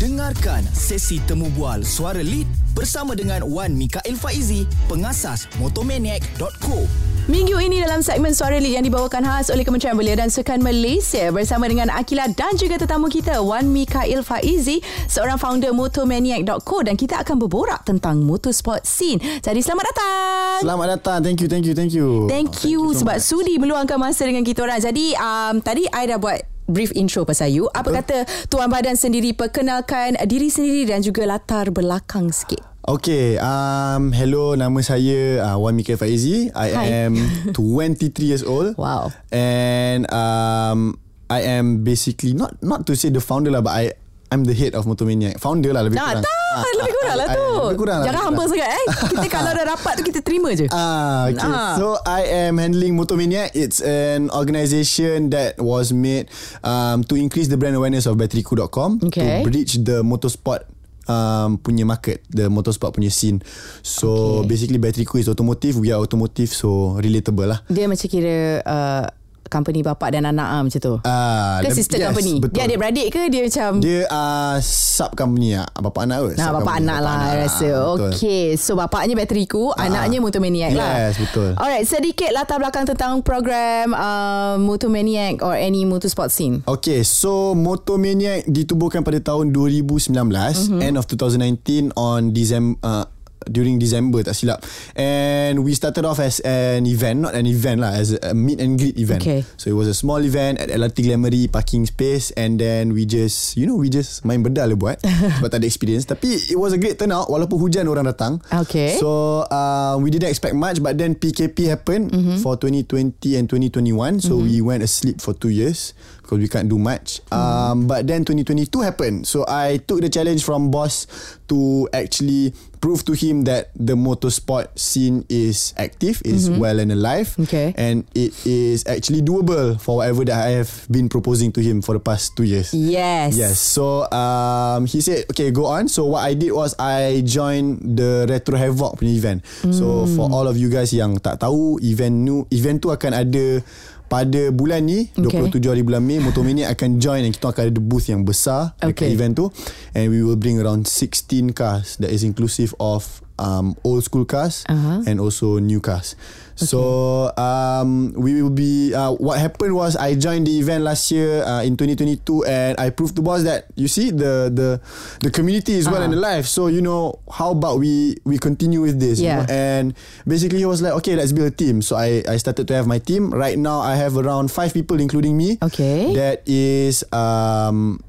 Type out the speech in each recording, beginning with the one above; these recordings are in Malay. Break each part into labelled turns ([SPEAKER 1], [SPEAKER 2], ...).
[SPEAKER 1] Dengarkan sesi temu bual suara lead bersama dengan Wan Mikael Faizi, pengasas motomaniac.co.
[SPEAKER 2] Minggu ini dalam segmen Suara Lead yang dibawakan khas oleh Kementerian Belia dan Sukan Malaysia bersama dengan Akila dan juga tetamu kita Wan Mikael Faizi seorang founder Motomaniac.co dan kita akan berborak tentang motorsport scene. Jadi selamat datang.
[SPEAKER 3] Selamat datang. Thank you, thank you, thank you.
[SPEAKER 2] Thank you,
[SPEAKER 3] Oh, so
[SPEAKER 2] sebab
[SPEAKER 3] much.
[SPEAKER 2] sudi meluangkan masa dengan kita orang. Jadi um, tadi I dah buat brief intro pasal you. Apa
[SPEAKER 3] Betul.
[SPEAKER 2] kata Tuan Badan sendiri perkenalkan diri sendiri dan juga latar belakang sikit.
[SPEAKER 3] Okay, um, hello, nama saya uh, Wan Mikael Faizi. I
[SPEAKER 2] Hi.
[SPEAKER 3] am 23 years old.
[SPEAKER 2] Wow.
[SPEAKER 3] And um, I am basically not not to say the founder lah, but I I'm the head of Motomaniac. Founder lah lebih
[SPEAKER 2] Tak,
[SPEAKER 3] kurang.
[SPEAKER 2] tak.
[SPEAKER 3] Ah,
[SPEAKER 2] lebih kurang lah
[SPEAKER 3] I- I-
[SPEAKER 2] tu.
[SPEAKER 3] Lebih kurang lah.
[SPEAKER 2] Jangan hampa
[SPEAKER 3] kurang.
[SPEAKER 2] sangat eh. Kita kalau dah rapat tu kita terima je.
[SPEAKER 3] Ah, okay.
[SPEAKER 2] Ah.
[SPEAKER 3] So I am handling Motomaniac. It's an organisation that was made um, to increase the brand awareness of batterycool.com
[SPEAKER 2] Okay.
[SPEAKER 3] to bridge the motorsport um, punya market, the motorsport punya scene. So
[SPEAKER 2] Okay.
[SPEAKER 3] basically Batterycool is automotive, we are automotive, so relatable lah.
[SPEAKER 2] Dia macam kira uh, company bapak dan anak ah macam tu.
[SPEAKER 3] Ah,
[SPEAKER 2] ke sister
[SPEAKER 3] yes,
[SPEAKER 2] company.
[SPEAKER 3] Betul.
[SPEAKER 2] Dia adik-beradik ke dia macam
[SPEAKER 3] Dia uh, sub company lah Bapa anak kot
[SPEAKER 2] Nah,
[SPEAKER 3] company,
[SPEAKER 2] anak lah I rasa
[SPEAKER 3] Ah, betul.
[SPEAKER 2] Okay So bapaknya Batteriku Anaknya Motomaniac lah
[SPEAKER 3] Yes, betul.
[SPEAKER 2] Alright Sedikit latar belakang tentang program uh, Motomaniac Or any motorsport scene
[SPEAKER 3] Okay, so Motomaniac ditubuhkan pada tahun 2019, mm-hmm. end of 2019 on December uh, during December tak silap. And we started off as an event, not an event lah, as a meet and greet event.
[SPEAKER 2] Okay.
[SPEAKER 3] So it was a small event at LRT Glamoury parking space and then we just, you know, we just main bedal lah buat sebab tak ada experience. Tapi it was a great turnout walaupun hujan orang datang.
[SPEAKER 2] Okay.
[SPEAKER 3] So uh, we didn't expect much but then PKP happened mm-hmm. for 2020 and 2021 so mm-hmm. we went asleep for two years because we can't do much. Mm. Um, but then 2022 happened. So I took the challenge from boss to actually prove to him that the motorsport scene is active, is mm-hmm. well and alive.
[SPEAKER 2] Okay.
[SPEAKER 3] And it is actually doable for whatever that I have been proposing to him for the past two years.
[SPEAKER 2] Yes
[SPEAKER 3] Yes. So um, he said, okay, go on. So what I did was I joined the Retro Havoc punya event. Mm. So for all of you guys yang tak tahu, event nu event tu akan ada pada bulan ni
[SPEAKER 2] Okay.
[SPEAKER 3] 27 hari bulan Mei Motomania akan join and kita akan ada booth yang besar dekat
[SPEAKER 2] Okay.
[SPEAKER 3] event tu and we will bring around 16 cars that is inclusive of um, old school cars
[SPEAKER 2] Uh-huh.
[SPEAKER 3] and also new cars. So um, we will be. Uh, what happened was I joined the event last year uh, in 2022, and I proved to boss that you see the the the community is well
[SPEAKER 2] Uh-huh.
[SPEAKER 3] and alive. So you know how about we we continue with this? you
[SPEAKER 2] Yeah.
[SPEAKER 3] know? And basically he was like, okay, let's build a team. So I I started to have my team. Right now I have around five people, including me.
[SPEAKER 2] Okay.
[SPEAKER 3] That is um.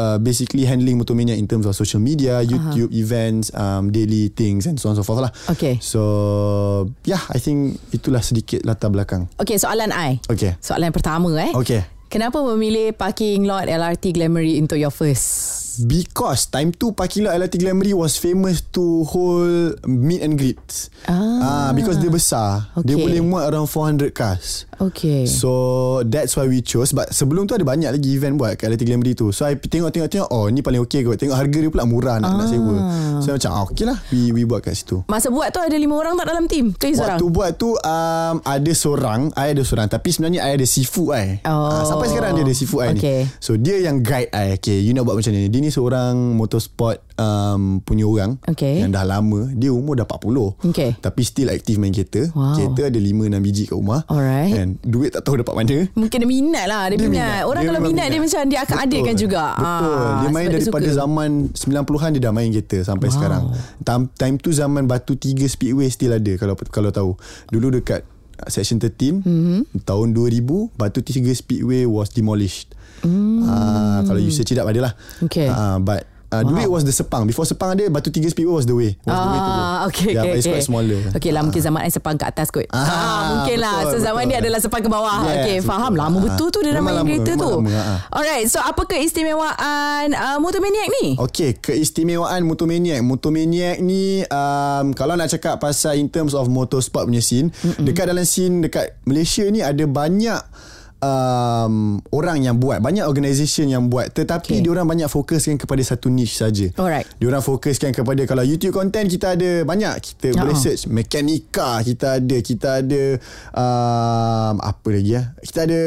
[SPEAKER 3] Uh, basically handling Motomania in terms of social media, YouTube uh-huh. events, um, daily things and so on and so forth lah.
[SPEAKER 2] Okay.
[SPEAKER 3] So yeah, I think itulah sedikit latar belakang.
[SPEAKER 2] Okay soalan I
[SPEAKER 3] Okay.
[SPEAKER 2] Soalan yang pertama eh
[SPEAKER 3] Okay.
[SPEAKER 2] Kenapa memilih parking lot LRT Glamoury untuk your first
[SPEAKER 3] Because time tu parking lot LRT Glamoury was famous to hold meet and greets.
[SPEAKER 2] Ah.
[SPEAKER 3] Ah, because dia besar. Dia
[SPEAKER 2] Okay.
[SPEAKER 3] boleh muat around 400 cars.
[SPEAKER 2] Okay.
[SPEAKER 3] So that's why we chose. But sebelum tu ada banyak lagi event buat Kat LRT Glamoury tu. So I tengok-tengok-tengok Oh ni paling okay kot. Tengok harga dia pula murah Nak, nak sewa. So I macam ah, Okay lah. We, we buat kat situ.
[SPEAKER 2] Masa buat tu ada lima orang tak dalam team? Tu seorang
[SPEAKER 3] Waktu buat tu um, Ada seorang I ada seorang. Tapi sebenarnya I ada sifu I.
[SPEAKER 2] Oh.
[SPEAKER 3] Ah, Sampai sekarang dia ada sifu I
[SPEAKER 2] Okay.
[SPEAKER 3] ni So dia yang guide I. Okay you nak buat macam ni. Dia ni seorang motorsport um, Punya orang
[SPEAKER 2] Okay.
[SPEAKER 3] Yang dah lama. Dia umur dah 40
[SPEAKER 2] Okay.
[SPEAKER 3] Tapi still aktif main kereta.
[SPEAKER 2] Wow.
[SPEAKER 3] Kereta ada 5-6 biji kat rumah.
[SPEAKER 2] Alright.
[SPEAKER 3] And duit tak tahu dapat mana
[SPEAKER 2] Mungkin dia minat lah Dia,
[SPEAKER 3] Dia
[SPEAKER 2] minat. Orang
[SPEAKER 3] Dia
[SPEAKER 2] kalau
[SPEAKER 3] memang
[SPEAKER 2] minat, Dia macam Dia akan adakan juga
[SPEAKER 3] Betul
[SPEAKER 2] Ah,
[SPEAKER 3] Dia main daripada
[SPEAKER 2] suka.
[SPEAKER 3] zaman 90-an Dia dah main kereta Sampai wow. sekarang time, time tu zaman Batu 3 Speedway Still ada Kalau kalau tahu Dulu dekat Section 13 mm-hmm. Tahun 2000 Batu 3 Speedway Was demolished mm. uh, Kalau you search it up Adalah
[SPEAKER 2] Okay.
[SPEAKER 3] uh, But Uh, wow. Dulu it was the Sepang Before Sepang ada Batu 3 Speedway was the way was the way to go.
[SPEAKER 2] Ah, okay,
[SPEAKER 3] yeah,
[SPEAKER 2] okay,
[SPEAKER 3] but it's
[SPEAKER 2] okay.
[SPEAKER 3] quite smaller
[SPEAKER 2] Okay lah, mungkin zaman I sepang ke atas kot. Ah,
[SPEAKER 3] Ah,
[SPEAKER 2] mungkin lah.
[SPEAKER 3] betul,
[SPEAKER 2] So zaman
[SPEAKER 3] betul.
[SPEAKER 2] dia adalah sepang ke bawah.
[SPEAKER 3] Yes,
[SPEAKER 2] okay, faham.
[SPEAKER 3] betul.
[SPEAKER 2] Lama
[SPEAKER 3] Ah.
[SPEAKER 2] betul tu dia main
[SPEAKER 3] lama,
[SPEAKER 2] kereta tu.
[SPEAKER 3] lama, ah.
[SPEAKER 2] Alright, so apa keistimewaan uh, Motomaniac ni?
[SPEAKER 3] Okay, keistimewaan Motomaniac. Motomaniac ni um, kalau nak cakap pasal in terms of motorsport punya scene, Mm-mm. dekat dalam scene dekat Malaysia ni ada banyak um, orang yang buat banyak organisation yang buat tetapi
[SPEAKER 2] Okay.
[SPEAKER 3] diorang banyak fokuskan kepada satu niche saja.
[SPEAKER 2] Alright.
[SPEAKER 3] Diorang fokuskan kepada kalau YouTube content kita ada banyak kita
[SPEAKER 2] Ha.
[SPEAKER 3] boleh search mekanika kita ada kita ada um, apa lagi ya kita ada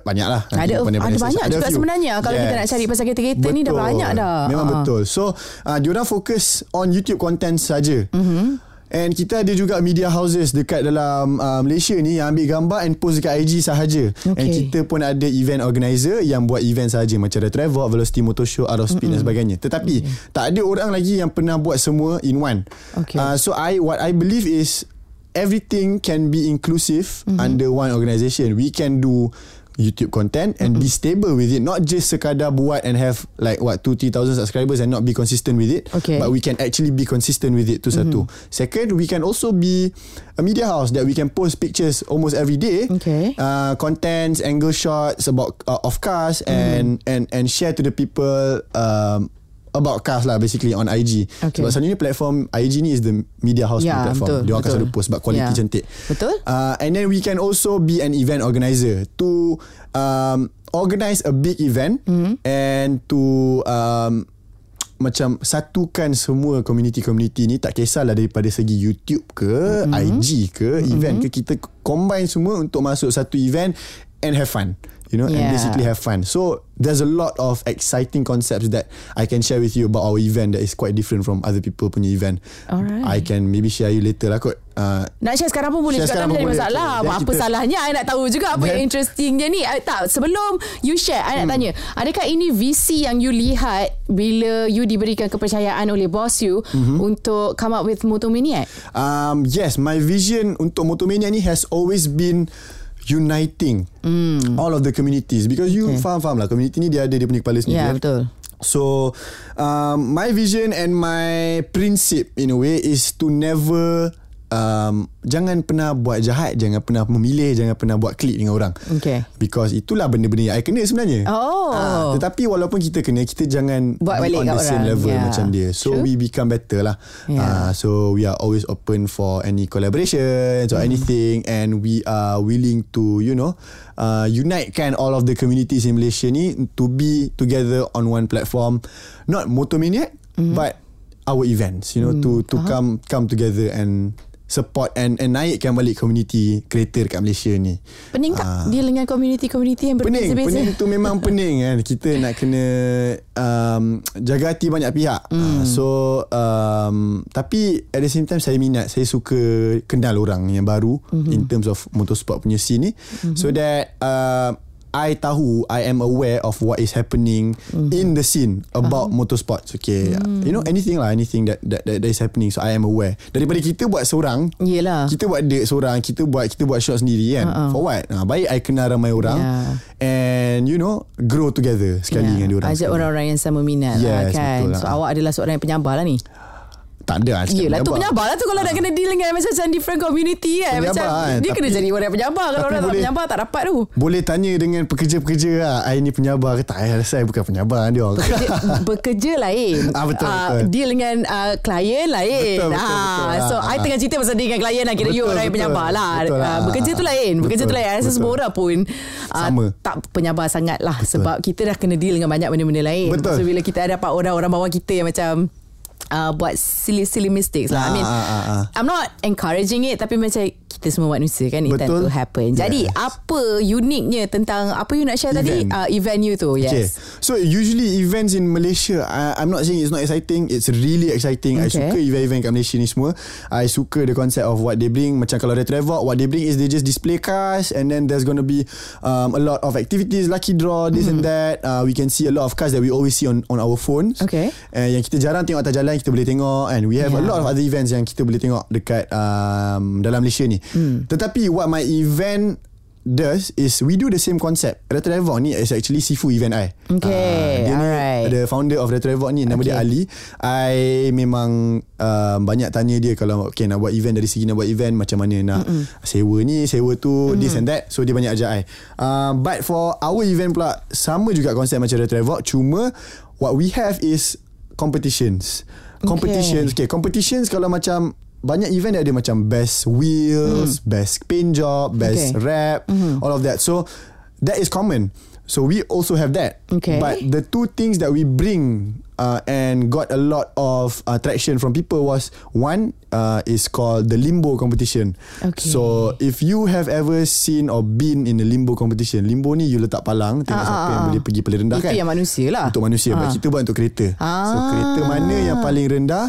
[SPEAKER 3] banyak lah Nanti
[SPEAKER 2] Ada ada banyak
[SPEAKER 3] Ada
[SPEAKER 2] juga
[SPEAKER 3] few.
[SPEAKER 2] sebenarnya kalau kita nak cari pasal kereta-kereta ni dah banyak dah.
[SPEAKER 3] Memang
[SPEAKER 2] Ah.
[SPEAKER 3] betul. So, uh, diorang fokus on YouTube content saja.
[SPEAKER 2] Mhm.
[SPEAKER 3] Mm-hmm. And kita ada juga media houses dekat dalam uh, Malaysia ni yang ambil gambar and post dekat IG sahaja.
[SPEAKER 2] Okay.
[SPEAKER 3] And kita pun ada event organizer yang buat event sahaja macam Retro Revolt, Velocity Motor Show, Out of Speed mm-hmm. dan sebagainya. Tetapi okay. tak ada orang lagi yang pernah buat semua in one.
[SPEAKER 2] Okay.
[SPEAKER 3] Uh, so I what I believe is everything can be inclusive mm-hmm. under one organisation. We can do YouTube content and mm-hmm. be stable with it. Not just sekadar buat and have like what 2 3,000 subscribers and not be consistent with it.
[SPEAKER 2] Okay.
[SPEAKER 3] But we can actually be consistent with it tu mm-hmm. satu. Second, we can also be a media house that we can post pictures almost every day.
[SPEAKER 2] Okay.
[SPEAKER 3] Uh, contents, angle shots about uh, of cars and mm-hmm. and and share to the people um, about cars lah basically on IG.
[SPEAKER 2] Okay.
[SPEAKER 3] Sebab selalunya platform IG ni is the media house
[SPEAKER 2] Ya,
[SPEAKER 3] punya platform.
[SPEAKER 2] betul,
[SPEAKER 3] Dia akan selalu post sebab quality
[SPEAKER 2] Ya.
[SPEAKER 3] cantik.
[SPEAKER 2] Betul.
[SPEAKER 3] Uh, and then we can also be an event organizer to um, organize a big event mm-hmm. and to um, macam satukan semua community-community ni tak kisahlah daripada segi YouTube ke, mm-hmm. IG ke, mm-hmm. event ke kita combine semua untuk masuk satu event and have fun. You know,
[SPEAKER 2] Yeah.
[SPEAKER 3] and basically have fun. So there's a lot of exciting concepts that I can share with you about our event that is quite different from other people punya event.
[SPEAKER 2] Alright.
[SPEAKER 3] I can maybe share you later lah kot. Uh,
[SPEAKER 2] Nak share sekarang pun boleh
[SPEAKER 3] Share
[SPEAKER 2] juga
[SPEAKER 3] sekarang
[SPEAKER 2] tak
[SPEAKER 3] pun
[SPEAKER 2] ada
[SPEAKER 3] boleh.
[SPEAKER 2] masalah.
[SPEAKER 3] Okay.
[SPEAKER 2] Apa
[SPEAKER 3] kita-
[SPEAKER 2] salahnya I nak tahu juga apa yang interestingnya ni. I, tak, sebelum you share I nak
[SPEAKER 3] Hmm.
[SPEAKER 2] tanya, adakah ini visi yang you lihat bila you diberikan kepercayaan oleh boss you
[SPEAKER 3] Mhm.
[SPEAKER 2] untuk come up with Motomaniac?
[SPEAKER 3] Um, yes, my vision untuk Motomania ni has always been uniting mm. all of the communities because you
[SPEAKER 2] Okay.
[SPEAKER 3] faham-faham lah community ni dia ada dia punya kepala sendiri
[SPEAKER 2] Ya,
[SPEAKER 3] kan?
[SPEAKER 2] betul.
[SPEAKER 3] So um, my vision and my principle in a way is to never um, jangan pernah buat jahat, jangan pernah memilih, jangan pernah buat klik dengan orang.
[SPEAKER 2] Okay.
[SPEAKER 3] Because itulah benda-benda yang I kena sebenarnya.
[SPEAKER 2] Oh.
[SPEAKER 3] Ah, tetapi walaupun kita kena, kita jangan
[SPEAKER 2] Buat
[SPEAKER 3] be
[SPEAKER 2] balik
[SPEAKER 3] on the same level
[SPEAKER 2] Yeah.
[SPEAKER 3] macam dia. So
[SPEAKER 2] True.
[SPEAKER 3] we become better lah.
[SPEAKER 2] Yeah.
[SPEAKER 3] Ah, so we are always open for any collaborations or
[SPEAKER 2] Mm-hmm.
[SPEAKER 3] anything and we are willing to, you know, uh, unitekan all of the communities in Malaysia ni to be together on one platform. Not Motomaniac,
[SPEAKER 2] Mm-hmm.
[SPEAKER 3] but our events, you know,
[SPEAKER 2] Mm,
[SPEAKER 3] to to come come together and support and and naikkan balik community kereta dekat Malaysia ni.
[SPEAKER 2] Pening tak deal dengan community-community yang
[SPEAKER 3] Ah. Pening
[SPEAKER 2] berbeza-beza?
[SPEAKER 3] Pening tu memang pening kan Kita nak kena um, Jaga hati banyak pihak mm. uh, So um, Tapi At the same time Saya minat Saya suka Kenal orang yang baru mm-hmm. In terms of Motorsport punya scene ni mm-hmm. So that uh, I tahu I am aware of what is happening mm-hmm. in the scene about uh-huh. motorsports. Okay, mm. you know anything lah, anything that, that that that is happening. So I am aware. Daripada kita buat seorang,
[SPEAKER 2] Yelah.
[SPEAKER 3] kita buat date seorang kita buat kita buat shot sendiri kan uh-uh. for what ha, baik I kenal ramai orang
[SPEAKER 2] Yeah.
[SPEAKER 3] and you know grow together sekali
[SPEAKER 2] Ya,
[SPEAKER 3] dengan diorang
[SPEAKER 2] Ajak
[SPEAKER 3] sekali.
[SPEAKER 2] orang-orang yang sama minat lah
[SPEAKER 3] Yes,
[SPEAKER 2] kan.
[SPEAKER 3] betul lah.
[SPEAKER 2] So awak adalah seorang yang penyabar lah ni.
[SPEAKER 3] Tak ada lah
[SPEAKER 2] Yelah tu
[SPEAKER 3] penyabar.
[SPEAKER 2] penyabar lah tu Kalau nak kena deal dengan Macam different community kan
[SPEAKER 3] Penyabar
[SPEAKER 2] Macam
[SPEAKER 3] kan,
[SPEAKER 2] Dia kena
[SPEAKER 3] tapi-
[SPEAKER 2] jadi orang yang penyabar Kalau orang tak
[SPEAKER 3] boleh-
[SPEAKER 2] penyabar Tak dapat tu
[SPEAKER 3] boleh tanya dengan pekerja-pekerja lah I ni penyabar ke tak I bukan penyabar dia orang
[SPEAKER 2] Bekerja, bekerja lain
[SPEAKER 3] Ah, betul, betul.
[SPEAKER 2] Deal dengan uh, klien lain
[SPEAKER 3] Betul, betul,
[SPEAKER 2] Ah,
[SPEAKER 3] betul.
[SPEAKER 2] So
[SPEAKER 3] Ah,
[SPEAKER 2] I
[SPEAKER 3] ah.
[SPEAKER 2] tengah cerita pasal dia dengan klien lah Kira you
[SPEAKER 3] Betul,
[SPEAKER 2] orang yang
[SPEAKER 3] betul.
[SPEAKER 2] penyabar lah
[SPEAKER 3] Betul lah.
[SPEAKER 2] Ah, Bekerja tu lain Bekerja tu
[SPEAKER 3] Betul,
[SPEAKER 2] lain rasa
[SPEAKER 3] betul.
[SPEAKER 2] semua orang pun ah,
[SPEAKER 3] Sama.
[SPEAKER 2] Tak penyabar sangat lah Sebab kita dah kena deal dengan banyak benda-benda lain
[SPEAKER 3] Betul.
[SPEAKER 2] So bila kita dapat orang-orang bawah kita yang macam Uh, buat silly silly mistakes lah. I mean,
[SPEAKER 3] Ah, ah, ah, ah.
[SPEAKER 2] I'm not encouraging it tapi macam kita semua manusia kan it tend
[SPEAKER 3] Betul.
[SPEAKER 2] to happen. Jadi
[SPEAKER 3] Yes.
[SPEAKER 2] apa uniknya tentang apa you nak share tadi
[SPEAKER 3] Event.
[SPEAKER 2] uh, event you tu? Yes.
[SPEAKER 3] Okay. So usually events in Malaysia I, I'm not saying it's not exciting It's really exciting I
[SPEAKER 2] Okay.
[SPEAKER 3] suka event-event kat Malaysia ni semua I suka the concept of what they bring Macam kalau Retro Revolt What they bring is They just display cars And then there's gonna be um, A lot of activities Lucky draw This and that uh, We can see a lot of cars That we always see on, on our phones
[SPEAKER 2] Okay.
[SPEAKER 3] uh, Yang kita jarang tengok atas jalan Kita boleh tengok And we have a
[SPEAKER 2] Yeah.
[SPEAKER 3] lot of other events Yang kita boleh tengok Dekat um, Dalam Malaysia ni
[SPEAKER 2] Hmm.
[SPEAKER 3] Tetapi what my event does is we do the same concept. Retro Revolt ni is actually Sifu event I.
[SPEAKER 2] Okay,
[SPEAKER 3] dia
[SPEAKER 2] alright.
[SPEAKER 3] ni the founder of Retro Revolt ni nama
[SPEAKER 2] Okay.
[SPEAKER 3] dia Ali. I memang uh, banyak tanya dia kalau okay nak buat event dari segi nak buat event macam mana nak Mm-mm. sewa ni, sewa tu, Mm-mm. this and that. So dia banyak ajak I. Uh, but for our event pula sama juga konsep macam Retro Revolt cuma what we have is competitions. Competitions. Okay, competitions kalau macam banyak event dia ada macam best wheels, best paint job, best
[SPEAKER 2] Okay.
[SPEAKER 3] rap, all of that. So that is common. So we also have that.
[SPEAKER 2] Okay.
[SPEAKER 3] But the two things that we bring uh, and got a lot of uh, traction from people was one uh, is called the limbo competition.
[SPEAKER 2] Okay.
[SPEAKER 3] So if you have ever seen or been in a limbo competition, limbo ni you letak palang tengok
[SPEAKER 2] Ah,
[SPEAKER 3] siapa
[SPEAKER 2] ah,
[SPEAKER 3] yang
[SPEAKER 2] ah.
[SPEAKER 3] boleh pergi paling rendah
[SPEAKER 2] Itu
[SPEAKER 3] kan.
[SPEAKER 2] yang manusia lah.
[SPEAKER 3] Untuk manusia.
[SPEAKER 2] Ah.
[SPEAKER 3] Ah. Kita buat untuk kereta. So
[SPEAKER 2] Ah.
[SPEAKER 3] kereta mana yang paling rendah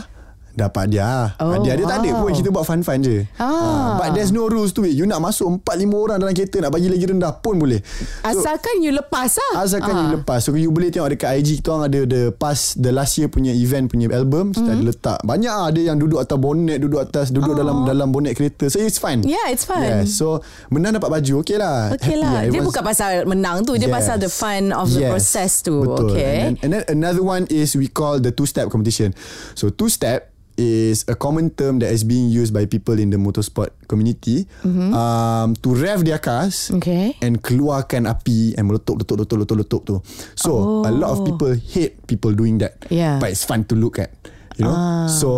[SPEAKER 3] dapat dia.
[SPEAKER 2] Oh,
[SPEAKER 3] Oh, dia dia tak ada
[SPEAKER 2] wow.
[SPEAKER 3] pun kita buat fun-fun je.
[SPEAKER 2] Ah.
[SPEAKER 3] But there's no rules to it. You nak masuk 4 5 orang dalam kereta nak bagi lagi rendah pun boleh. So,
[SPEAKER 2] Asalkan you lepas lah.
[SPEAKER 3] Asalkan
[SPEAKER 2] Ah.
[SPEAKER 3] you lepas So you boleh tengok dekat IG Kita orang ada The past The last year punya event Punya album Kita
[SPEAKER 2] Mhm.
[SPEAKER 3] ada letak Banyak lah Ada yang duduk atas bonet Duduk atas Duduk dalam dalam bonet kereta So it's fun
[SPEAKER 2] Yeah, it's fun.
[SPEAKER 3] yeah, So Menang dapat baju Okay lah
[SPEAKER 2] Okay lah. Dia
[SPEAKER 3] was-
[SPEAKER 2] bukan pasal menang tu. Dia
[SPEAKER 3] Yes.
[SPEAKER 2] pasal the fun of the
[SPEAKER 3] Yes.
[SPEAKER 2] process tu.
[SPEAKER 3] Betul.
[SPEAKER 2] Okay.
[SPEAKER 3] And then, and then another one is we call the two-step competition. So two-step is a common term that is being used by people in the motorsport community mm-hmm. um, to rev their cars
[SPEAKER 2] Okay.
[SPEAKER 3] and keluarkan api and meletup letup letup letup letup tu. So oh. a lot of people hate people doing that.
[SPEAKER 2] Yeah.
[SPEAKER 3] But it's fun to look at. You know ah. So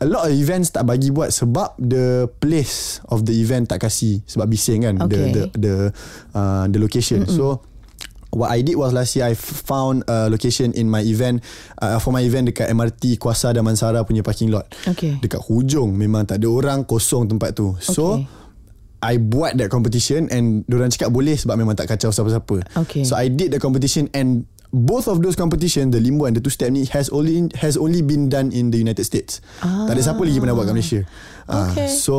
[SPEAKER 3] A lot of events Tak bagi buat Sebab the place Of the event Tak kasih Sebab bising kan
[SPEAKER 2] Okay.
[SPEAKER 3] The the the, uh, the location Mm-mm. So What I did was last year I found a location in my event uh, For my event dekat MRT Kuasa Damansara punya parking lot
[SPEAKER 2] Okay.
[SPEAKER 3] Dekat hujung Memang tak ada orang Kosong tempat tu So
[SPEAKER 2] Okay.
[SPEAKER 3] I buat that competition and diorang cakap boleh sebab memang tak kacau siapa-siapa.
[SPEAKER 2] Okay.
[SPEAKER 3] So I did the competition and both of those competition the limbo and the two step ni has only has only been done in the United States. Ah. Tak ada siapa lagi pernah buat kat Malaysia. Ah,
[SPEAKER 2] Okay.
[SPEAKER 3] so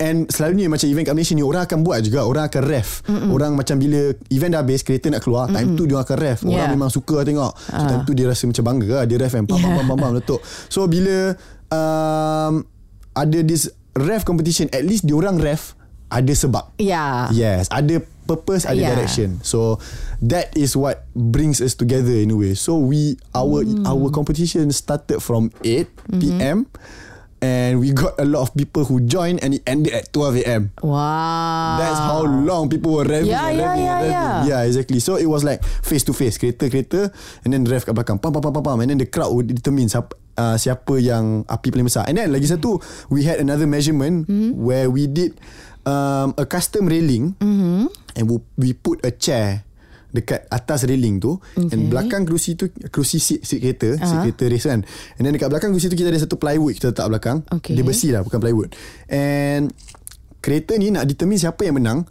[SPEAKER 3] and selalunya macam event kat Malaysia ni orang akan buat juga orang akan ref. Mm-mm. Orang macam bila event dah habis kereta nak keluar Mm-mm. time tu dia akan ref. Orang
[SPEAKER 2] Yeah.
[SPEAKER 3] memang suka tengok. So time tu dia rasa macam bangga lah dia ref kan. Pam pam pam pam pam letup. So bila um, ada this ref competition at least diorang ref ada sebab.
[SPEAKER 2] Yeah.
[SPEAKER 3] Yes, ada purpose, ada
[SPEAKER 2] Yeah.
[SPEAKER 3] direction. So that is what brings us together in a way. So we our
[SPEAKER 2] Hmm.
[SPEAKER 3] our competition started from 8 p.m. and we got a lot of people who joined and it ended at 12 a.m.
[SPEAKER 2] Wow.
[SPEAKER 3] That's how long people were revving
[SPEAKER 2] Yeah,
[SPEAKER 3] and
[SPEAKER 2] yeah,
[SPEAKER 3] revving
[SPEAKER 2] yeah,
[SPEAKER 3] and revving.
[SPEAKER 2] yeah.
[SPEAKER 3] Yeah, exactly. So it was like face to face, kereta-kereta and then rev kat belakang. Pam, pam, pam, pam, pam. And then the crowd would determine siapa, uh, siapa yang api paling besar. And then lagi satu, we had another measurement
[SPEAKER 2] Hmm.
[SPEAKER 3] where we did um, a custom railing
[SPEAKER 2] Mm-hmm.
[SPEAKER 3] and we, we put a chair dekat atas railing tu okay. and belakang kerusi tu kerusi seat, seat kereta uh-huh. seat kereta race kan and then dekat belakang kerusi tu kita ada satu plywood kita letak belakang
[SPEAKER 2] Okay.
[SPEAKER 3] dia besi lah bukan plywood and kereta ni nak determine siapa yang menang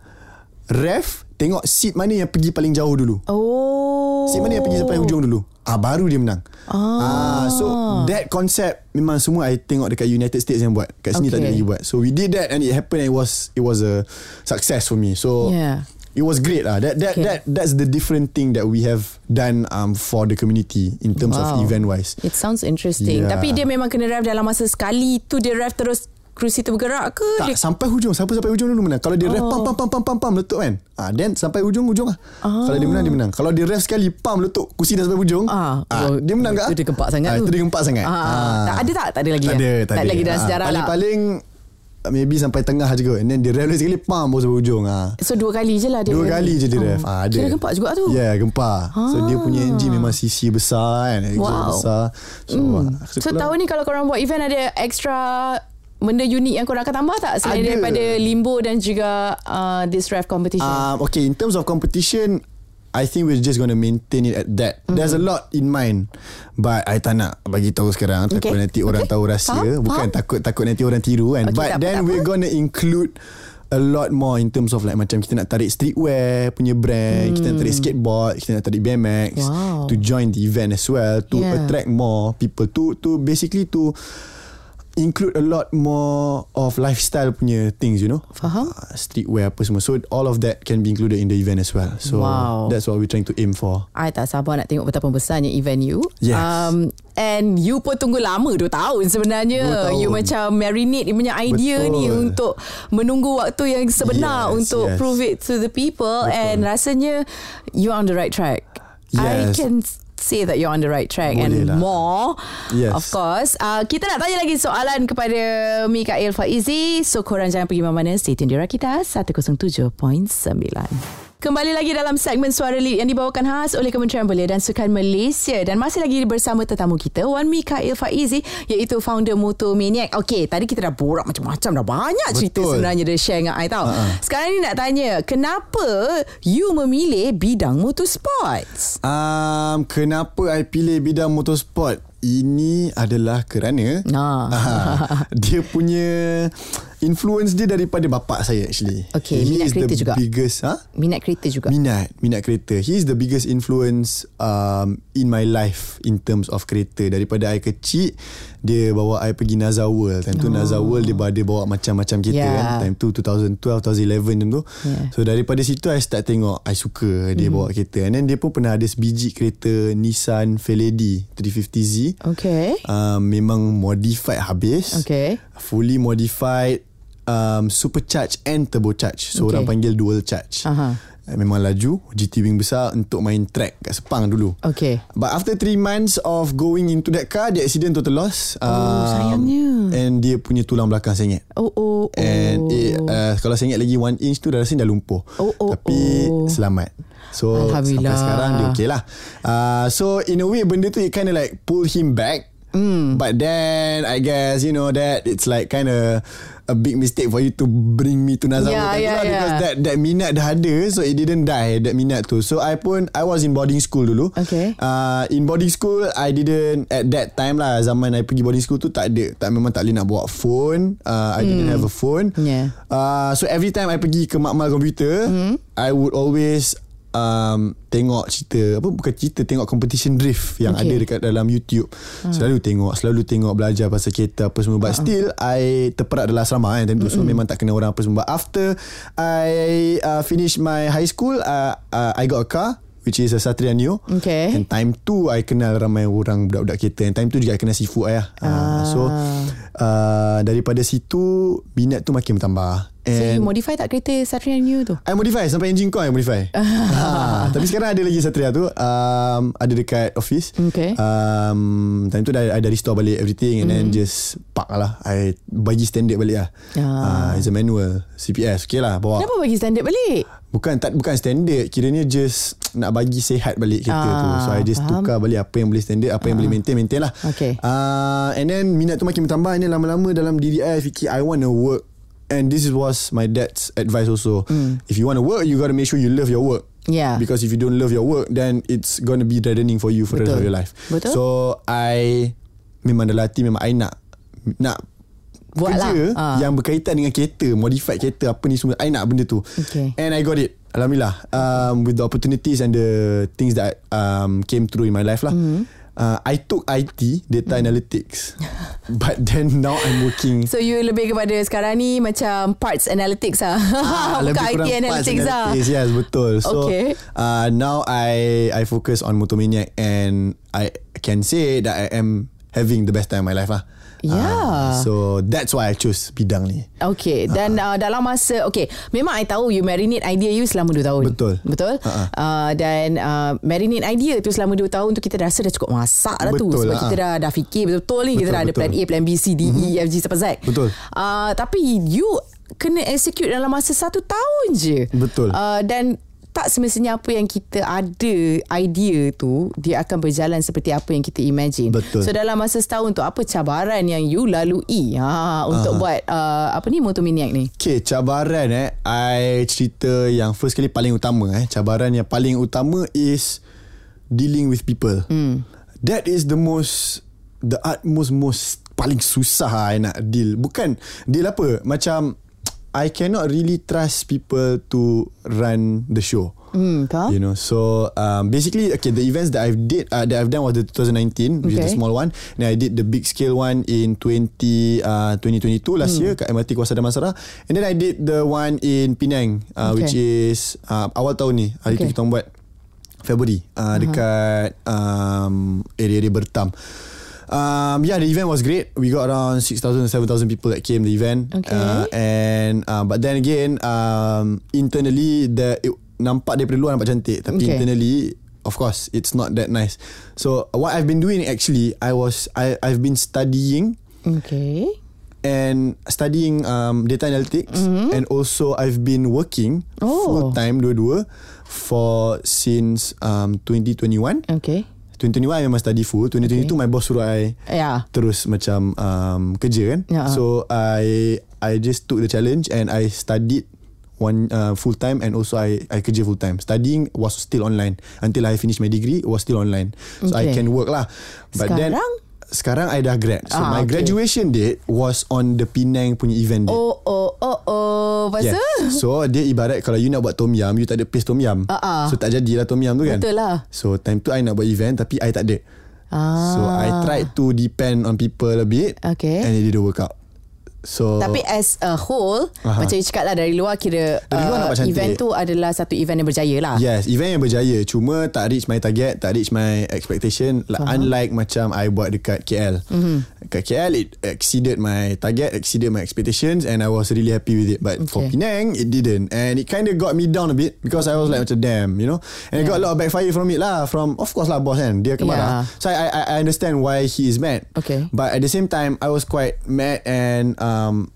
[SPEAKER 3] ref tengok seat mana yang pergi paling jauh dulu
[SPEAKER 2] Oh.
[SPEAKER 3] seat mana yang pergi sampai hujung dulu ah baru dia menang ah so that concept memang semua I tengok dekat United States yang buat kat sini okay. tak ada lagi buat so we did that and it happened and it was it was a success for me so
[SPEAKER 2] Yeah.
[SPEAKER 3] It was great lah. That that
[SPEAKER 2] Okay.
[SPEAKER 3] that that's the different thing that we have done um for the community in terms
[SPEAKER 2] Wow.
[SPEAKER 3] of event wise.
[SPEAKER 2] It sounds interesting.
[SPEAKER 3] Yeah.
[SPEAKER 2] Tapi dia memang kena rev dalam masa sekali tu dia rev terus kerusi tu bergerak ke?
[SPEAKER 3] Tak
[SPEAKER 2] dia,
[SPEAKER 3] sampai hujung Siapa sampai hujung dulu menang Kalau dia ref pam pam pam pam pam pam Letup kan ah, Then sampai hujung hujung lah Kalau dia menang dia menang Kalau dia ref sekali Pam letup Kursi dah sampai hujung
[SPEAKER 2] Ah,
[SPEAKER 3] ah,
[SPEAKER 2] oh,
[SPEAKER 3] Dia menang tak
[SPEAKER 2] itu dia gempak sangat
[SPEAKER 3] ah,
[SPEAKER 2] tu.
[SPEAKER 3] Itu dia gempak sangat
[SPEAKER 2] Ah, tak ada tak? Tak ada lagi
[SPEAKER 3] Tak
[SPEAKER 2] ya?
[SPEAKER 3] ada
[SPEAKER 2] Tak ada lagi dalam
[SPEAKER 3] Ah,
[SPEAKER 2] sejarah lah.
[SPEAKER 3] Paling-paling Maybe sampai tengah je kot And then dia ref lagi sekali Pam baru sampai hujung ah.
[SPEAKER 2] So dua kali je lah dia
[SPEAKER 3] Dua kali je dia ref ah, ada.
[SPEAKER 2] Kira gempak juga tu
[SPEAKER 3] Ya yeah, gempak So dia punya engine memang CC besar kan Engine
[SPEAKER 2] Wow.
[SPEAKER 3] besar So,
[SPEAKER 2] Hmm.
[SPEAKER 3] ah,
[SPEAKER 2] So
[SPEAKER 3] kalau-
[SPEAKER 2] tahun ni kalau korang buat event ada extra benda unik yang korang akan tambah tak selain
[SPEAKER 3] Ada.
[SPEAKER 2] daripada limbo dan juga uh, this ref competition?
[SPEAKER 3] Um, okay, in terms of competition, I think we're just going to maintain it at that. Mm-hmm. There's a lot in mind, but I tak nak bagi tahu sekarang. Takut
[SPEAKER 2] Okay.
[SPEAKER 3] nanti orang
[SPEAKER 2] Okay.
[SPEAKER 3] tahu rahsia.
[SPEAKER 2] Faham,
[SPEAKER 3] Bukan
[SPEAKER 2] faham.
[SPEAKER 3] takut takut nanti orang tiru kan.
[SPEAKER 2] Okay,
[SPEAKER 3] but
[SPEAKER 2] tak apa,
[SPEAKER 3] then
[SPEAKER 2] tak
[SPEAKER 3] we're
[SPEAKER 2] apa.
[SPEAKER 3] going to include a lot more in terms of like macam kita nak tarik streetwear punya brand, kita nak tarik skateboard, kita nak tarik BMX
[SPEAKER 2] Hmm. Wow.
[SPEAKER 3] to join the event as well to
[SPEAKER 2] Yeah.
[SPEAKER 3] attract more people to to basically to include a lot more of lifestyle punya things you know
[SPEAKER 2] Faham.
[SPEAKER 3] uh, streetwear apa semua so all of that can be included in the event as well so
[SPEAKER 2] Wow.
[SPEAKER 3] that's what we're trying to aim for
[SPEAKER 2] I tak sabar nak tengok betapa besarnya event you.
[SPEAKER 3] Yes.
[SPEAKER 2] Um, and you pun tunggu lama 2 tahun sebenarnya.
[SPEAKER 3] Dua tahun.
[SPEAKER 2] You macam marinate you punya idea
[SPEAKER 3] Betul.
[SPEAKER 2] ni untuk menunggu waktu yang sebenar
[SPEAKER 3] Yes,
[SPEAKER 2] untuk
[SPEAKER 3] yes.
[SPEAKER 2] prove it to the people.
[SPEAKER 3] Betul.
[SPEAKER 2] And rasanya you on the right track. I
[SPEAKER 3] Yes.
[SPEAKER 2] can say that you're on the right track
[SPEAKER 3] Boleh
[SPEAKER 2] and
[SPEAKER 3] lah.
[SPEAKER 2] more
[SPEAKER 3] Yes.
[SPEAKER 2] of course uh, kita nak tanya lagi soalan kepada Mikael Faizi so korang jangan pergi mana-mana stay tune di Rakita 107.9 Kembali lagi dalam segmen Suara Lead yang dibawakan khas oleh Kementerian Belia dan Sukan Malaysia dan masih lagi bersama tetamu kita Wan Mikael Faizi iaitu founder Moto Maniac. Okey, tadi kita dah borak macam-macam dah banyak cerita
[SPEAKER 3] Betul.
[SPEAKER 2] sebenarnya dia share dengan I tau. Uh-huh. Sekarang ni nak tanya, kenapa you memilih bidang motorsports?
[SPEAKER 3] Um, kenapa I pilih bidang motorsport? Ini adalah kerana
[SPEAKER 2] Nah.
[SPEAKER 3] Ah, dia punya influence dia daripada bapa saya actually.
[SPEAKER 2] Okay,
[SPEAKER 3] He
[SPEAKER 2] minat
[SPEAKER 3] is the
[SPEAKER 2] kereta juga.
[SPEAKER 3] Biggest, ha?
[SPEAKER 2] Minat kereta juga.
[SPEAKER 3] Minat, minat kereta. He is the biggest influence um, in my life in terms of kereta. Daripada I kecil, dia bawa I pergi Nazar World. Time tu Nazar World dia dia bawa macam-macam kereta
[SPEAKER 2] Yeah.
[SPEAKER 3] kan. Time tu 2012, 2011 time tu.
[SPEAKER 2] Yeah.
[SPEAKER 3] So daripada situ I start tengok I suka dia bawa kereta. And then dia pun pernah ada sebiji kereta Nissan Feledi 350Z.
[SPEAKER 2] Okay.
[SPEAKER 3] Um, memang modified habis.
[SPEAKER 2] Okay.
[SPEAKER 3] Fully modified um, supercharge and turbocharge. So
[SPEAKER 2] Okay.
[SPEAKER 3] orang panggil dual charge.
[SPEAKER 2] Aha.
[SPEAKER 3] Uh, Memang laju GT wing besar Untuk main track Kat Sepang dulu
[SPEAKER 2] Okay.
[SPEAKER 3] But after 3 months Of going into that car The accident total loss um,
[SPEAKER 2] Oh, sayangnya.
[SPEAKER 3] And dia punya tulang belakang sengit
[SPEAKER 2] Oh, oh, oh.
[SPEAKER 3] And it, uh, Kalau sengit lagi 1 inch tu Dah rasanya dah lumpuh
[SPEAKER 2] Oh, oh,
[SPEAKER 3] Tapi
[SPEAKER 2] oh.
[SPEAKER 3] Selamat So. Sampai sekarang Dia okay lah uh, So in a way Benda tu It kind of like Pull him back mm. But then I guess You know that It's like kind of A big mistake for you to Bring me to Nazar
[SPEAKER 2] Yeah, yeah,
[SPEAKER 3] lah,
[SPEAKER 2] yeah.
[SPEAKER 3] Because that that minat dah ada So it didn't die That minat tu. So I pun I was in boarding school dulu.
[SPEAKER 2] Okay.
[SPEAKER 3] uh, In boarding school I didn't At that time lah Zaman I pergi boarding school tu Tak ada. Tak, Memang tak boleh nak bawa phone. Uh, I didn't have a phone.
[SPEAKER 2] Yeah.
[SPEAKER 3] uh, So every time I pergi ke makmal komputer I would always um, Tengok cerita Apa bukan cerita Tengok competition drift Yang
[SPEAKER 2] Okay.
[SPEAKER 3] ada dekat dalam YouTube. Selalu tengok Selalu tengok belajar Pasal kereta apa semua. But still I terperak dalam asrama kan Time tu. So memang tak kenal orang apa semua. But after I uh, finish my high school uh, uh, I got a car Which is a Satria Neo
[SPEAKER 2] Okay.
[SPEAKER 3] And time tu I kenal ramai orang Budak-budak kereta. And time tu juga I kenal Sifu ayah ah. So uh, Daripada situ Minat tu makin bertambah
[SPEAKER 2] So you
[SPEAKER 3] And
[SPEAKER 2] modify tak kereta Satria New tu?
[SPEAKER 3] I modify Sampai engine core I modify. Ha, Tapi sekarang ada lagi Satria tu. Um, Ada dekat office.
[SPEAKER 2] Okay.
[SPEAKER 3] um, Time tu dah, I dah restore balik everything And then just Park lah. I bagi standard balik lah.
[SPEAKER 2] Ah.
[SPEAKER 3] uh, It's a manual CPS Okay lah bawa.
[SPEAKER 2] Kenapa bagi standard balik?
[SPEAKER 3] Bukan tak bukan standard. Kiranya just Nak bagi sehat balik kereta
[SPEAKER 2] Ah,
[SPEAKER 3] tu. So I just
[SPEAKER 2] faham.
[SPEAKER 3] tukar balik Apa yang boleh standard Apa yang boleh maintain Maintain lah.
[SPEAKER 2] Okay.
[SPEAKER 3] uh, And then minat tu makin bertambah. And then lama-lama Dalam diri I fikir I want to work And this was my dad's advice also If you want to work You got to make sure you love your work.
[SPEAKER 2] Yeah.
[SPEAKER 3] Because if you don't love your work Then it's going to be dreading for you For the rest
[SPEAKER 2] Betul.
[SPEAKER 3] of your life
[SPEAKER 2] Betul.
[SPEAKER 3] So I Memang dalam hati Memang I nak Nak
[SPEAKER 2] Buat
[SPEAKER 3] kerja
[SPEAKER 2] lah. Ah.
[SPEAKER 3] yang berkaitan dengan kereta Modified kereta Apa ni semua I nak benda tu
[SPEAKER 2] Okay.
[SPEAKER 3] And I got it Alhamdulillah um, With the opportunities And the things that um, Came through in my life lah
[SPEAKER 2] Mm-hmm.
[SPEAKER 3] Uh, I took IT Data analytics But then now I'm working
[SPEAKER 2] So you lebih kepada sekarang ni macam parts analytics ah.
[SPEAKER 3] Ah,
[SPEAKER 2] Bukan
[SPEAKER 3] lebih
[SPEAKER 2] IT
[SPEAKER 3] kurang
[SPEAKER 2] analytics
[SPEAKER 3] parts
[SPEAKER 2] ah.
[SPEAKER 3] analytics, Yes betul So
[SPEAKER 2] Okay.
[SPEAKER 3] uh, Now I I focus on Motomaniac And I can say That I am Having the best time of my life lah
[SPEAKER 2] Yeah.
[SPEAKER 3] Ah, So that's why I choose Bidang ni
[SPEAKER 2] Okay Dan uh, dalam masa Okay Memang I tahu You marinate idea you Selama 2 tahun
[SPEAKER 3] Betul.
[SPEAKER 2] Betul
[SPEAKER 3] Ha-ha.
[SPEAKER 2] uh, Dan uh, Marinate idea tu Selama 2 tahun tu Kita rasa dah cukup masak dah tu
[SPEAKER 3] Betul,
[SPEAKER 2] Sebab
[SPEAKER 3] ha-ha.
[SPEAKER 2] kita dah, dah fikir Betul-betul ni Kita
[SPEAKER 3] Betul,
[SPEAKER 2] dah ada
[SPEAKER 3] betul.
[SPEAKER 2] plan A Plan B C D E F G sampai Z
[SPEAKER 3] Betul.
[SPEAKER 2] uh, Tapi you Kena execute dalam masa satu tahun je
[SPEAKER 3] Betul.
[SPEAKER 2] uh, Dan tak semestinya apa yang kita ada idea tu dia akan berjalan seperti apa yang kita imagine.
[SPEAKER 3] Betul.
[SPEAKER 2] So dalam masa setahun tu apa cabaran yang you lalui ha untuk buat uh, apa ni Motomaniac ni?
[SPEAKER 3] Okay cabaran eh I cerita yang first kali paling utama eh Cabaran yang paling utama is Dealing with people hmm. That is the most The utmost most Paling susah I nak deal Bukan Deal apa Macam I cannot really trust people to run the show
[SPEAKER 2] faham?
[SPEAKER 3] You know So um, Basically Okay the events that I've did uh, That I've done was the 2019 Which is the small one Then I did the big scale one In 20 uh, 2022 last
[SPEAKER 2] Hmm.
[SPEAKER 3] year Kat MRT Kuasa Damansara And then I did the one In Penang uh,
[SPEAKER 2] Okay.
[SPEAKER 3] Which is uh, Awal tahun ni Hari
[SPEAKER 2] Okay.
[SPEAKER 3] tu kita buat February uh, Dekat um, Area-area Bertam Um, yeah, the event was great. We got around 6,000 7,000 people that came the event.
[SPEAKER 2] Okay.
[SPEAKER 3] Uh, and uh, but then again, um, internally the it, nampak daripada luar nampak cantik, tapi
[SPEAKER 2] Okay.
[SPEAKER 3] internally, of course, it's not that nice. So what I've been doing actually, I was I I've been studying
[SPEAKER 2] Okay.
[SPEAKER 3] and studying um, data analytics mm-hmm. and also I've been working
[SPEAKER 2] Oh.
[SPEAKER 3] full time dua-dua for since um, 2021.
[SPEAKER 2] Okay.
[SPEAKER 3] 2021 I memang study full 2022 okay. my boss suruh I
[SPEAKER 2] Ya.
[SPEAKER 3] terus macam um, kerja kan
[SPEAKER 2] Ya.
[SPEAKER 3] so I I just took the challenge and I studied one uh, full time and also I I kerja full time studying was still online until I finish my degree was still online so I
[SPEAKER 2] Okay.
[SPEAKER 3] can work lah but then
[SPEAKER 2] Sekarang?
[SPEAKER 3] I dah grad so
[SPEAKER 2] Ah,
[SPEAKER 3] my
[SPEAKER 2] okay.
[SPEAKER 3] graduation date was on the Penang punya event date
[SPEAKER 2] Oh, oh, oh, oh. Pasal?
[SPEAKER 3] Yes. So dia ibarat kalau you nak buat tom yum You tak ada paste tom yum
[SPEAKER 2] Ah, ah.
[SPEAKER 3] So tak jadilah tom yum tu kan
[SPEAKER 2] Betul lah.
[SPEAKER 3] So time tu I nak buat event Tapi I tak ada
[SPEAKER 2] Ah.
[SPEAKER 3] So I tried to depend on people a bit
[SPEAKER 2] Okay.
[SPEAKER 3] And it didn't work out So
[SPEAKER 2] Tapi as a whole
[SPEAKER 3] Aha.
[SPEAKER 2] Macam you cakap lah Dari luar kira
[SPEAKER 3] Dari luar nampak cantik.
[SPEAKER 2] Event tu adalah Satu event yang berjaya lah
[SPEAKER 3] Yes Event yang berjaya Cuma tak reach my target Tak reach my expectation like, Unlike macam I buat dekat KL
[SPEAKER 2] Mhm.
[SPEAKER 3] mm-hmm. Dekat KL It exceeded my target Exceeded my expectations And I was really happy with it But for
[SPEAKER 2] Okay.
[SPEAKER 3] Penang It didn't And it kind of got me down a bit Because I was like macam damn You know And I got a lot of backfire from it lah From Of course lah boss kan Dia akan
[SPEAKER 2] Yeah.
[SPEAKER 3] marah So I, I, I understand why he is mad
[SPEAKER 2] Okay.
[SPEAKER 3] But at the same time I was quite mad And um,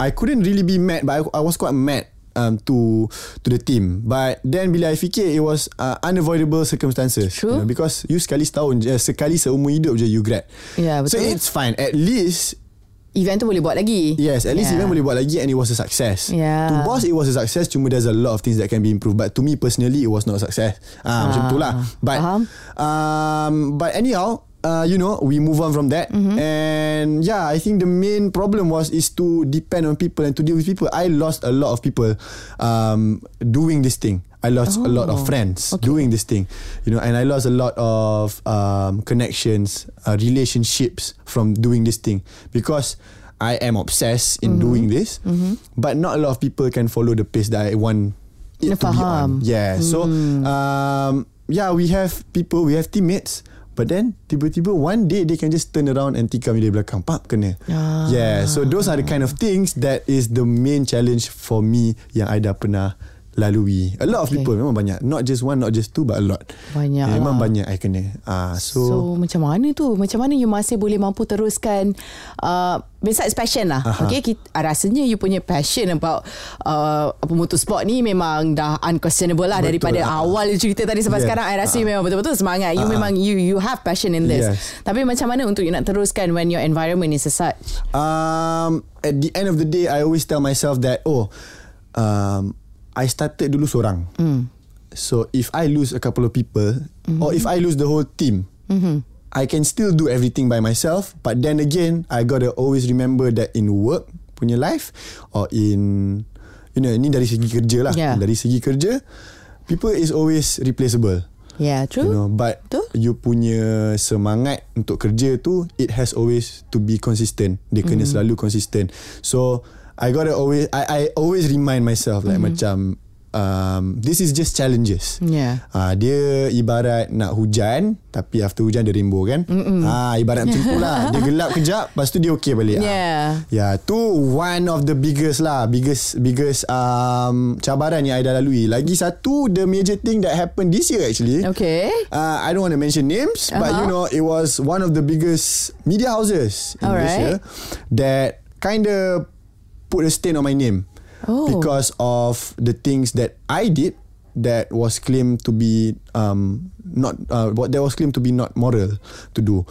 [SPEAKER 3] I couldn't really be mad But I, I was quite mad um, to to the team. But then bila I fikir it was uh, unavoidable circumstances.
[SPEAKER 2] True.
[SPEAKER 3] You know, because you sekali setahun je, sekali seumur hidup je you grad. So
[SPEAKER 2] betul.
[SPEAKER 3] it's fine. At least
[SPEAKER 2] Event tu boleh buat lagi
[SPEAKER 3] Yes, at least
[SPEAKER 2] Yeah.
[SPEAKER 3] even boleh buat lagi and it was a success.
[SPEAKER 2] Yeah.
[SPEAKER 3] To boss it was a success cuma there's a lot of things that can be improved. But to me personally it was not a success. Ah, macam tu lah. But
[SPEAKER 2] faham.
[SPEAKER 3] um but anyhow Uh, you know, we move on from that,
[SPEAKER 2] Mm-hmm.
[SPEAKER 3] and yeah, I think the main problem was is to depend on people and to deal with people. I lost a lot of people um, doing this thing. I lost a lot
[SPEAKER 2] Oh,
[SPEAKER 3] of friends doing this thing, you know, and I lost a lot of um, connections, uh, relationships from doing this thing because I am obsessed in doing this, but not a lot of people can follow the pace that I want it to be on. Yeah, so um, yeah, we have people, we have teammates. But then tiba-tiba one day they can just turn around and tikam dari belakang. Pap kena.
[SPEAKER 2] Ah.
[SPEAKER 3] Yeah, so those are the kind of things that is the main challenge for me yang I dah pernah lalui. A lot of
[SPEAKER 2] Okay.
[SPEAKER 3] people memang banyak. Not just one, not just two but a lot.
[SPEAKER 2] Banyak
[SPEAKER 3] yeah, Memang
[SPEAKER 2] lah.
[SPEAKER 3] banyak I kena. Ah, so,
[SPEAKER 2] So, macam mana tu? Macam mana you masih boleh mampu teruskan uh, besides passion lah.
[SPEAKER 3] Aha.
[SPEAKER 2] Okay, kita, rasanya you punya passion about uh, apa motorsport ni memang dah unquestionable lah
[SPEAKER 3] Betul.
[SPEAKER 2] daripada
[SPEAKER 3] Ah.
[SPEAKER 2] awal cerita tadi sampai
[SPEAKER 3] Yes.
[SPEAKER 2] sekarang. I rasa
[SPEAKER 3] Ah.
[SPEAKER 2] you memang betul-betul semangat. You
[SPEAKER 3] Ah.
[SPEAKER 2] memang you you have passion in this.
[SPEAKER 3] Yes.
[SPEAKER 2] Tapi macam mana untuk you nak teruskan when your environment is as such?
[SPEAKER 3] Um, at the end of the day, I always tell myself that oh, um, I started dulu seorang.
[SPEAKER 2] Hmm.
[SPEAKER 3] So if I lose a couple of people,
[SPEAKER 2] Mm-hmm.
[SPEAKER 3] or if I lose the whole team, I can still do everything by myself. But then again, I gotta always remember that in work punya life or in you know, ini dari segi kerja lah.
[SPEAKER 2] Yeah.
[SPEAKER 3] Dari segi kerja, people is always replaceable.
[SPEAKER 2] Yeah, true.
[SPEAKER 3] You know, but
[SPEAKER 2] Betul.
[SPEAKER 3] you punya semangat untuk kerja tu it has always to be consistent. Dia kena
[SPEAKER 2] Mm-hmm.
[SPEAKER 3] selalu consistent. So I gotta always I I always remind myself like
[SPEAKER 2] Mm-hmm.
[SPEAKER 3] macam um, this is just challenges.
[SPEAKER 2] Yeah.
[SPEAKER 3] Ah dia ibarat nak hujan tapi after hujan dia rainbow kan? Ah ibarat macam tu lah. Dia gelap kejap lepas tu dia okay balik. Ah.
[SPEAKER 2] Yeah.
[SPEAKER 3] Ya, tu one of the biggest lah, biggest biggest um, cabaran yang I dah lalui. Lagi satu the major thing that happened this year actually.
[SPEAKER 2] Okay.
[SPEAKER 3] Uh, I don't want to mention names, uh-huh. but
[SPEAKER 2] Uh-huh.
[SPEAKER 3] you know, it was one of the biggest media houses in
[SPEAKER 2] Alright.
[SPEAKER 3] Malaysia that kind of put a stain on my name
[SPEAKER 2] Oh.
[SPEAKER 3] because of the things that I did that was claimed to be um not uh, what that was claimed to be not moral to do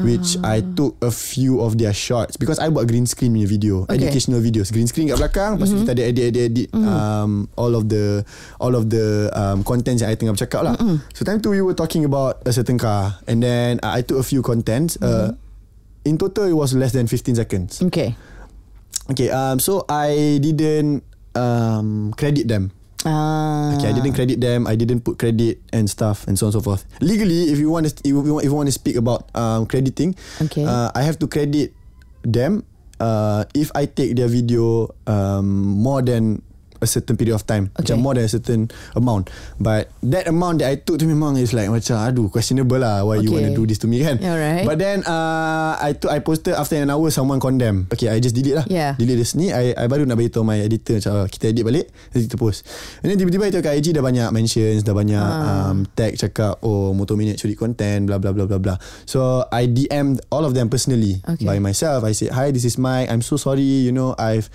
[SPEAKER 3] which I took a few of their shots because I buat green screen punya video
[SPEAKER 2] Okay.
[SPEAKER 3] educational videos. Green screen kat belakang lepas tu kita ada edit edit edit um, all of the all of the um, contents yang I tengah bercakap lah. So time tu we were talking about a certain car and then uh, I took a few contents uh, in total it was less than 15 seconds.
[SPEAKER 2] Okay.
[SPEAKER 3] Okay, um, so I didn't um, credit them.
[SPEAKER 2] Ah.
[SPEAKER 3] Okay, I didn't credit them. I didn't put credit and stuff and so on and so forth. Legally, if you want to, if you want, if you want to speak about um, crediting,
[SPEAKER 2] Okay.
[SPEAKER 3] uh, I have to credit them uh, if I take their video um, more than a certain period of time.
[SPEAKER 2] Okay.
[SPEAKER 3] Macam more than a certain amount. But that amount that I took tu memang is like macam aduh questionable lah why you
[SPEAKER 2] Okay.
[SPEAKER 3] want to do this to me kan.
[SPEAKER 2] Alright.
[SPEAKER 3] But then uh, I took I posted after an hour someone condemn. Okay, I just delete lah.
[SPEAKER 2] Yeah.
[SPEAKER 3] Delete this ni. I, I baru nak beritahu my editor macam kita edit balik, nanti kita post. And then tiba-tiba I tengok kat IG dah banyak mentions, dah banyak
[SPEAKER 2] Ah.
[SPEAKER 3] um, tag cakap oh Motor Minute curi content blah blah blah blah blah. So I DM'd all of them personally
[SPEAKER 2] Okay.
[SPEAKER 3] by myself. I said, "Hi, this is Mike. I'm so sorry. You know, I've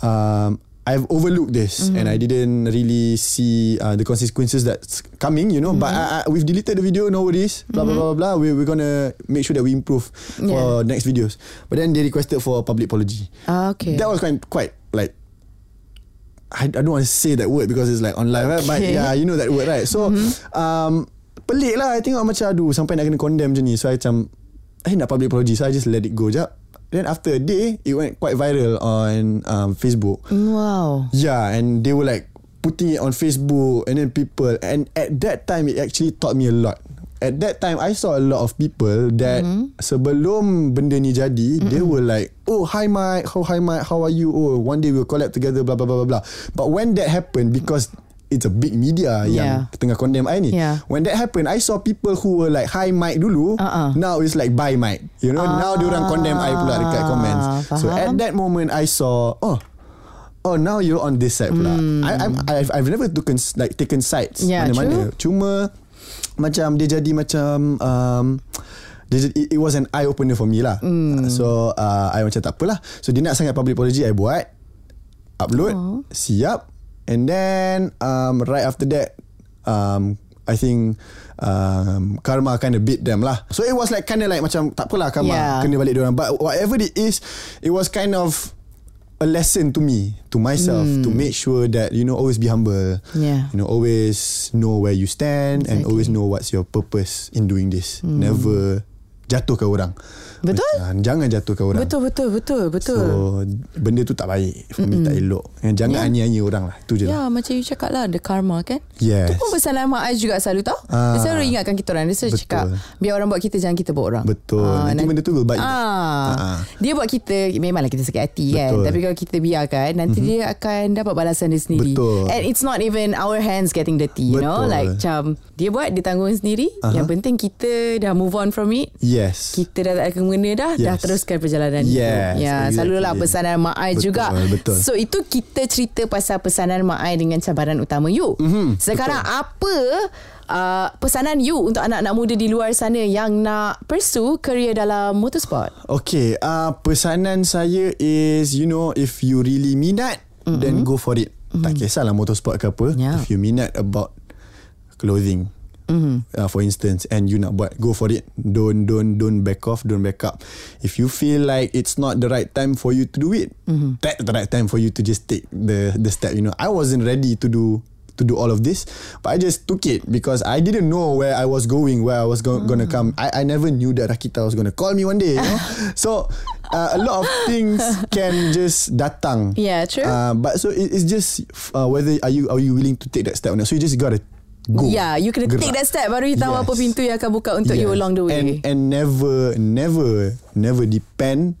[SPEAKER 3] um, I've overlooked this
[SPEAKER 2] Mm-hmm.
[SPEAKER 3] and I didn't really see uh, the consequences that's coming. You know, but
[SPEAKER 2] Mm-hmm.
[SPEAKER 3] I, I, we've deleted the video. No worries. Blah blah blah blah. blah. We, we're gonna make sure that we improve for next videos. But then they requested for a public apology.
[SPEAKER 2] Ah, okay.
[SPEAKER 3] That was quite quite like. I, I don't want to say that word because it's like on live right? But
[SPEAKER 2] Okay.
[SPEAKER 3] yeah you know that word right So um, Pelik lah I tengok macam Aduh sampai nak kena condemn macam ni So I macam I nak public apology So I just let it go jap Then after a day It went quite viral On um, Facebook.
[SPEAKER 2] Wow.
[SPEAKER 3] Yeah and they were like Putting it on Facebook And then people And at that time It actually taught me a lot. At that time I saw a lot of people That Sebelum benda ni jadi They were like Oh hi Mike. How hi Mike. How are you? Oh one day we'll collab together Blah blah blah blah blah. But when that happened Because It's a big media
[SPEAKER 2] Yeah.
[SPEAKER 3] Yang tengah condemn I ni
[SPEAKER 2] Yeah.
[SPEAKER 3] When that happened I saw people who were like Hi Mike dulu
[SPEAKER 2] Uh-uh.
[SPEAKER 3] Now it's like Bye Mike You know Now diorang condemn I pula Dekat comments So
[SPEAKER 2] faham.
[SPEAKER 3] at that moment I saw Oh Oh now you're on this side pula. I, I'm, I've, I've never taken like taken sides.
[SPEAKER 2] Yeah,
[SPEAKER 3] mana-mana. Cuma macam dia jadi macam um, it, it was an eye opener for me lah.
[SPEAKER 2] Hmm.
[SPEAKER 3] So uh, I macam tak apalah. So dia nak sangat public apology I buat upload
[SPEAKER 2] Oh.
[SPEAKER 3] siap and then um, right after that um, I think um, karma kind of beat them lah. So it was like kind of like macam tak apalah karma
[SPEAKER 2] Yeah.
[SPEAKER 3] kena balik diorang. But whatever it is, it was kind of a lesson to me, to myself, to make sure that you know always be humble.
[SPEAKER 2] Yeah.
[SPEAKER 3] You know always know where you stand and
[SPEAKER 2] Exactly.
[SPEAKER 3] always know what's your purpose in doing this. Never jatuhkan orang.
[SPEAKER 2] Betul?
[SPEAKER 3] Macam, jangan jatuhkan orang.
[SPEAKER 2] Betul betul betul betul.
[SPEAKER 3] So benda tu tak baik For me tak elok And Jangan
[SPEAKER 2] Yeah.
[SPEAKER 3] aniaya orang lah Itu je
[SPEAKER 2] Ya
[SPEAKER 3] lah
[SPEAKER 2] macam you cakap lah The karma kan
[SPEAKER 3] Yes.
[SPEAKER 2] Tu pun pesanan Mak Ais juga selalu tau
[SPEAKER 3] Ah.
[SPEAKER 2] Dia selalu ingatkan kita orang Dia selalu
[SPEAKER 3] Betul.
[SPEAKER 2] cakap Biar orang buat kita Jangan kita buat orang
[SPEAKER 3] Betul. Nanti benda tu will bite.
[SPEAKER 2] ah.
[SPEAKER 3] Ah.
[SPEAKER 2] Dia buat kita Memanglah kita sakit hati kan
[SPEAKER 3] Betul.
[SPEAKER 2] Tapi kalau kita biarkan Nanti dia akan Dapat balasan dia sendiri
[SPEAKER 3] Betul.
[SPEAKER 2] And it's not even Our hands getting dirty You know
[SPEAKER 3] Betul.
[SPEAKER 2] Like macam Dia buat Dia tanggung sendiri
[SPEAKER 3] Aha.
[SPEAKER 2] Yang penting kita Dah move on from it
[SPEAKER 3] Yes
[SPEAKER 2] kita dah tak ada kemengena dah Dah
[SPEAKER 3] Yes.
[SPEAKER 2] teruskan perjalanan
[SPEAKER 3] Yes,
[SPEAKER 2] Ya
[SPEAKER 3] exactly.
[SPEAKER 2] selalulah pesanan Mak Ai
[SPEAKER 3] Betul,
[SPEAKER 2] juga
[SPEAKER 3] betul.
[SPEAKER 2] So itu kita cerita pasal pesanan Mak Ai Dengan cabaran utama you
[SPEAKER 3] Mhm,
[SPEAKER 2] Sekarang apa uh, Pesanan you Untuk anak-anak muda di luar sana Yang nak pursue Career dalam motorsport
[SPEAKER 3] Okay uh, Pesanan saya is You know If you really minat mm-hmm. Then go for it mm-hmm. Tak kisahlah motorsport ke apa
[SPEAKER 2] Yeah.
[SPEAKER 3] If you minat about Clothing mm-hmm. uh, For instance And you nak buat Go for it. Don't don't don't back off Don't back up. If you feel like It's not the right time For you to do it mm-hmm. That's the right time For you to just take The the step You know. I wasn't ready to do to do all of this but I just took it because I didn't know where I was going where I was go- gonna come. I, I never knew that Rakita was gonna call me one day you know. So uh, a lot of things can just datang.
[SPEAKER 2] Yeah, true.
[SPEAKER 3] uh, but so it, it's just uh, whether are you are you willing to take that step or not? So you just gotta go
[SPEAKER 2] Yeah you kena
[SPEAKER 3] Gerak.
[SPEAKER 2] take that step Baru you tahu
[SPEAKER 3] Yes.
[SPEAKER 2] apa pintu Yang akan buka untuk you
[SPEAKER 3] Yes.
[SPEAKER 2] along the way
[SPEAKER 3] and and never never never depend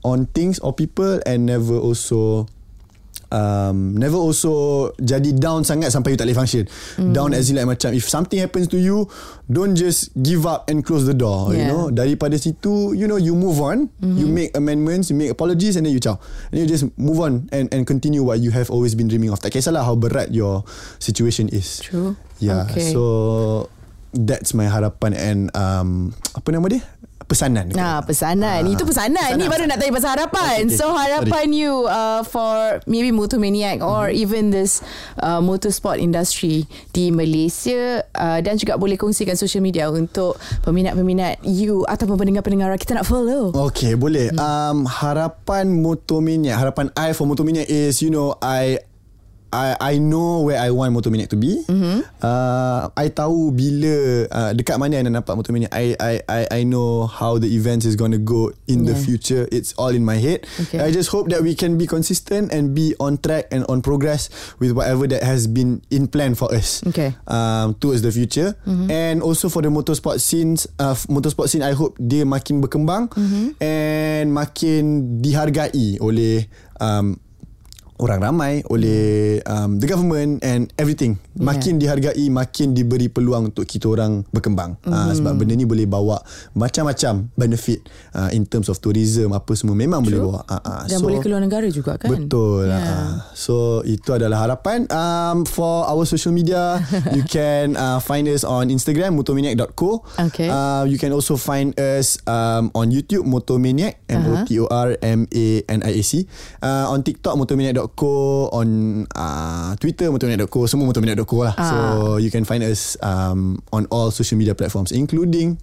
[SPEAKER 3] on things or people and never also um, never also jadi down sangat sampai you tak boleh function. Mm. Down as in like macam if something happens to you, don't just give up and close the door. You
[SPEAKER 2] Yeah.
[SPEAKER 3] know, daripada situ, you know, you move on, mm-hmm. you make amendments, you make apologies, and then you ciao, and you just move on and and continue what you have always been dreaming of. Tak kisahlah how berat your situation is.
[SPEAKER 2] True.
[SPEAKER 3] Yeah.
[SPEAKER 2] Okay.
[SPEAKER 3] So that's my harapan and um apa nama dia? Pesanan.
[SPEAKER 2] Nah, pesanan. Itu pesanan. Ni baru nak tanya pasal harapan.
[SPEAKER 3] Okay, okay.
[SPEAKER 2] So harapan you uh, for maybe Motomaniac or even this uh, motorsport industry di Malaysia uh, dan juga boleh kongsikan social media untuk peminat-peminat you ataupun pendengar-pendengar kita nak follow.
[SPEAKER 3] Okay, boleh. Um, harapan Motomania, harapan I for Motomania is, you know, I I I know where I want Motomania to be. Mm-hmm. Uh, I tahu bila uh, dekat mana I nak nampak Motomania. I I I I know how the events is going to go in the
[SPEAKER 2] Yeah.
[SPEAKER 3] future. It's all in my head.
[SPEAKER 2] Okay.
[SPEAKER 3] I just hope that we can be consistent and be on track and on progress with whatever that has been in plan for us.
[SPEAKER 2] Okay.
[SPEAKER 3] um, towards the future mm-hmm. and also for the motorsport scenes uh, motorsport scene I hope dia makin berkembang mm-hmm. and makin dihargai oleh um, orang ramai oleh um, the government and everything. Makin dihargai makin diberi peluang untuk kita orang berkembang. Mm. uh, sebab benda ni boleh bawa macam-macam benefit uh, in terms of tourism apa semua memang True. boleh bawa. Uh, uh.
[SPEAKER 2] dan so, boleh keluar negara juga kan?
[SPEAKER 3] betul. Yeah. uh, so itu adalah harapan um, for our social media. You can uh, find us on Instagram motomaniac.co
[SPEAKER 2] okay.
[SPEAKER 3] uh, you can also find us um, on YouTube motomaniac M O T O R M A N I A C. Uh, on TikTok motomaniac.co motomaniac.co on uh, Twitter motomaniac.co semua motomaniac.co lah uh. so you can find us um, on all social media platforms including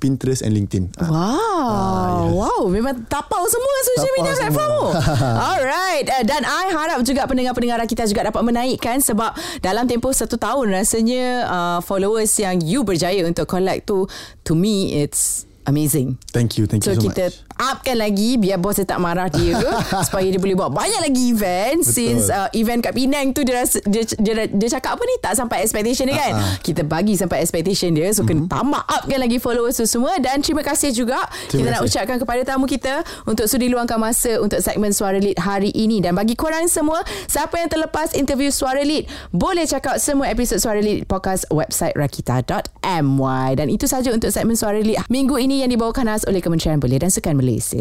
[SPEAKER 3] Pinterest and LinkedIn.
[SPEAKER 2] Wow. Uh, yes. Wow, memang tapau semua social tapau media platform. Alright. Uh, dan I harap juga pendengar-pendengar kita juga dapat menaikkan sebab dalam tempoh satu tahun rasanya uh, followers yang you berjaya untuk collect tu to me it's amazing.
[SPEAKER 3] Thank you, thank
[SPEAKER 2] so
[SPEAKER 3] you so
[SPEAKER 2] kita
[SPEAKER 3] much.
[SPEAKER 2] upkan lagi biar bos dia tak marah dia supaya dia boleh buat banyak lagi event Betul. since uh, event kat Penang tu dia, rasa, dia, dia dia cakap apa ni tak sampai expectation dia kan. Uh-huh. Kita bagi sampai expectation dia so mm-hmm. kena tambah upkan lagi followers tu semua dan terima kasih juga terima kita kasih. nak ucapkan kepada tamu kita untuk sudi luangkan masa untuk segmen Suara Lead hari ini dan bagi korang semua siapa yang terlepas interview Suara Lead boleh check out semua episod Suara Lead podcast website rakita.my dan itu saja untuk segmen Suara Lead minggu ini yang dibawakan khas oleh Kementerian Belia dan Sukan Malaysia.